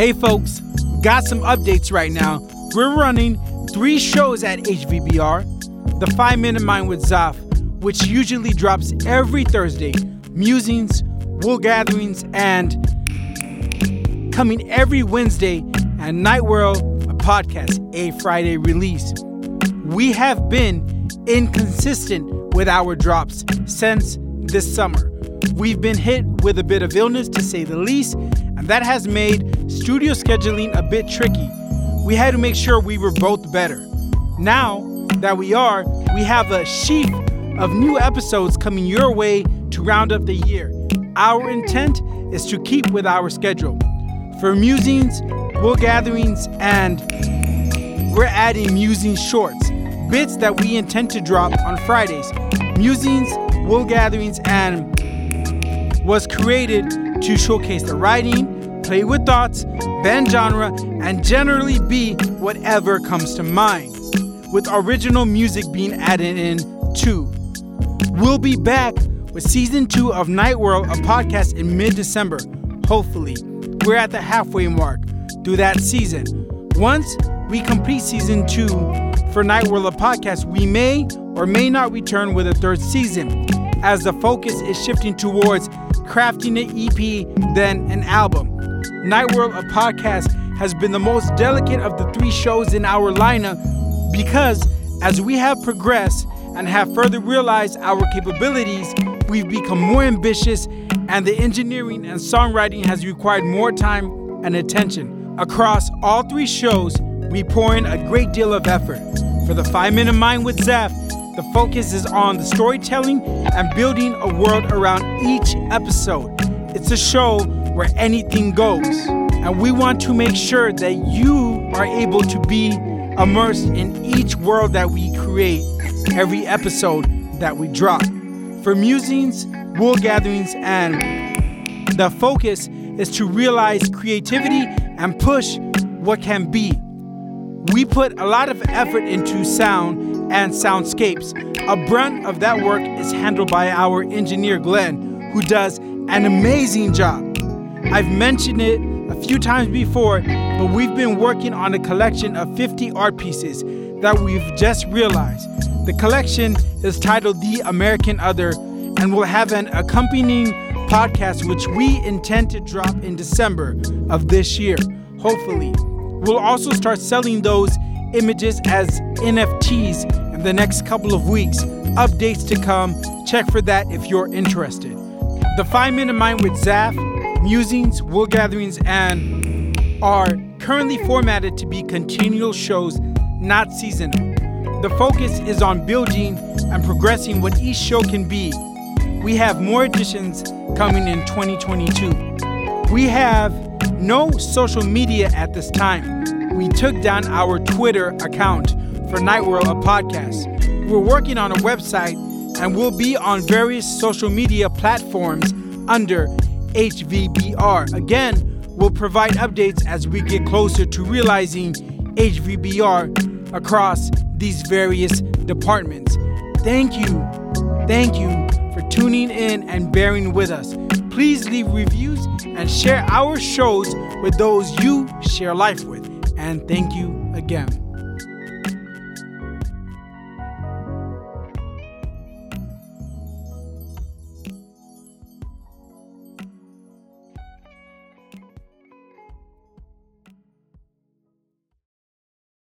Hey folks, got some updates right now. We're running three shows at HVBR. The 5 Minute Mind with Zaf, which usually drops every Thursday, Musings, Wool Gatherings, and coming every Wednesday and Night World, a podcast, a Friday release. We have been inconsistent with our drops since this summer. We've been hit with a bit of illness to say the least, and that has made studio scheduling a bit tricky. We had to make sure we were both better. Now that we are, we have a sheaf of new episodes coming your way to round up the year. Our intent is to keep with our schedule. For musings, wool gatherings, and we're adding musing shorts, bits that we intend to drop on Fridays. Musings, wool gatherings, and was created to showcase the writing, play with thoughts, bend genre, and generally be whatever comes to mind, with original music being added in too. We'll be back with season two of Night World, a podcast in mid December. Hopefully, we're at the halfway mark through that season. Once we complete season two for Night World, a podcast, we may or may not return with a third season, as the focus is shifting towards crafting an EP, than an album. Night World, a podcast, has been the most delicate of the three shows in our lineup because as we have progressed and have further realized our capabilities, we've become more ambitious, and the engineering and songwriting has required more time and attention. Across all three shows, we pour in a great deal of effort. For the 5 Minute Mind with Zeph, the focus is on the storytelling and building a world around each episode. It's a show where anything goes, and we want to make sure that you are able to be immersed in each world that we create every episode that we drop. For musings, wool gatherings, and the focus is to realize creativity and push what can be. We put a lot of effort into sound and soundscapes. A brunt of that work is handled by our engineer Glenn, who does an amazing job. I've mentioned it a few times before, but we've been working on a collection of 50 art pieces that we've just realized. The collection is titled The American Other and will have an accompanying podcast which we intend to drop in December of this year, hopefully. We'll also start selling those images as NFTs the next couple of weeks. Updates to come. Check for that if you're interested. The 5 Minute Mind with Zaf, Musings, Wool Gatherings, and are currently formatted to be continual shows, not seasonal. The focus is on building and progressing what each show can be. We have more editions coming in 2022. We have no social media at this time. We took down our Twitter account for Night World, a podcast. We're working on a website and we'll be on various social media platforms under HVBR. Again, we'll provide updates as we get closer to realizing HVBR across these various departments. Thank you, thank you for tuning in and bearing with us. Please leave reviews and share our shows with those you share life with. And thank you again.